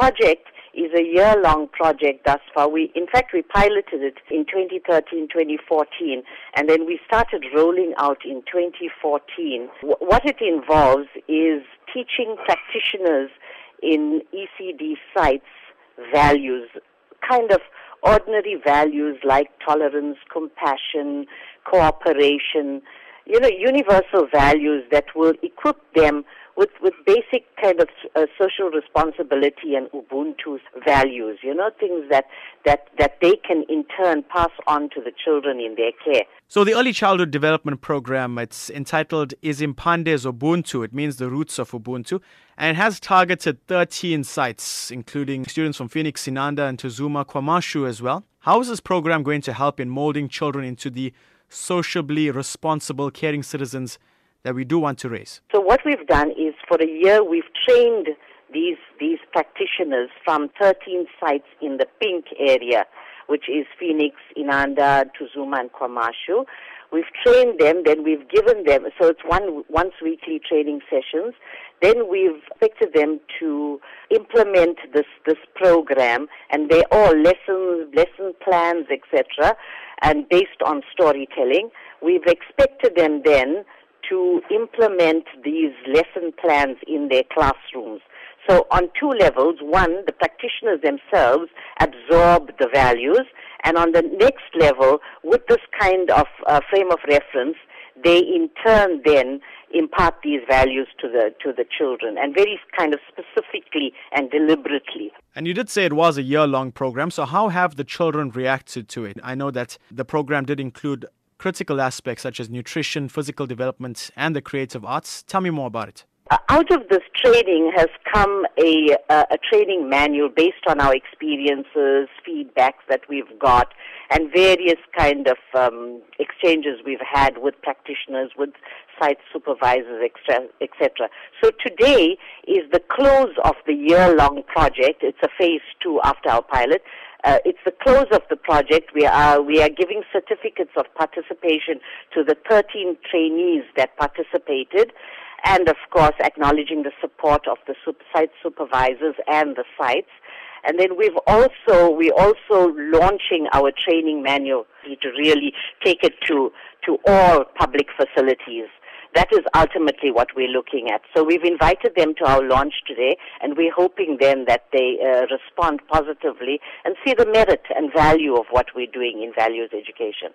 project is a year-long project thus far. We, in fact, we piloted it in 2013, 2014, and then we started rolling out in 2014. W- what it involves is teaching practitioners in ECD sites values, kind of ordinary values like tolerance, compassion, cooperation, you know, universal values that will equip them with, with basic kind of uh, social responsibility and Ubuntu values, you know, things that, that, that they can in turn pass on to the children in their care. So the Early Childhood Development Program, it's entitled Izimpande's Ubuntu. It means the roots of Ubuntu. And it has targeted 13 sites, including students from Phoenix, Inanda, and Tuzuma, KwaMashu as well. How is this program going to help in molding children into the sociably responsible, caring citizens that we do want to raise? So what we've done is for a year we've trained these these practitioners from 13 sites in the pink area, which is Phoenix, Inanda, Ntuzuma, and KwaMashu. We've trained them, then we've given them, so it's one once weekly training sessions. Then we've expected them to implement this this program, and they're all lessons, lesson plans, etc., and based on storytelling. We've expected them then to implement these lesson plans in their classrooms. So on two levels, one, the practitioners themselves absorb the values, and on the next level, with this kind of uh, frame of reference, they in turn then impart these values to the to the children and very kind of specifically and deliberately. And you did say it was a year long program, so how have the children reacted to it? I know that the program did include critical aspects such as nutrition, physical development, and the creative arts. Tell me more about it. Uh, out of this training has come a, uh, a training manual based on our experiences, feedbacks that we've got, and various kind of um, exchanges we've had with practitioners, with site supervisors, etc. So today is the close of the year-long project. It's a phase two after our pilot. Uh, it's the close of the project. We are we are giving certificates of participation to the 13 trainees that participated, and of course acknowledging the support of the site supervisors and the sites. And then we've also we're also launching our training manual to really take it to to all public facilities. That is ultimately what we're looking at. So we've invited them to our launch today, and we're hoping then that they uh, respond positively and see the merit and value of what we're doing in values education.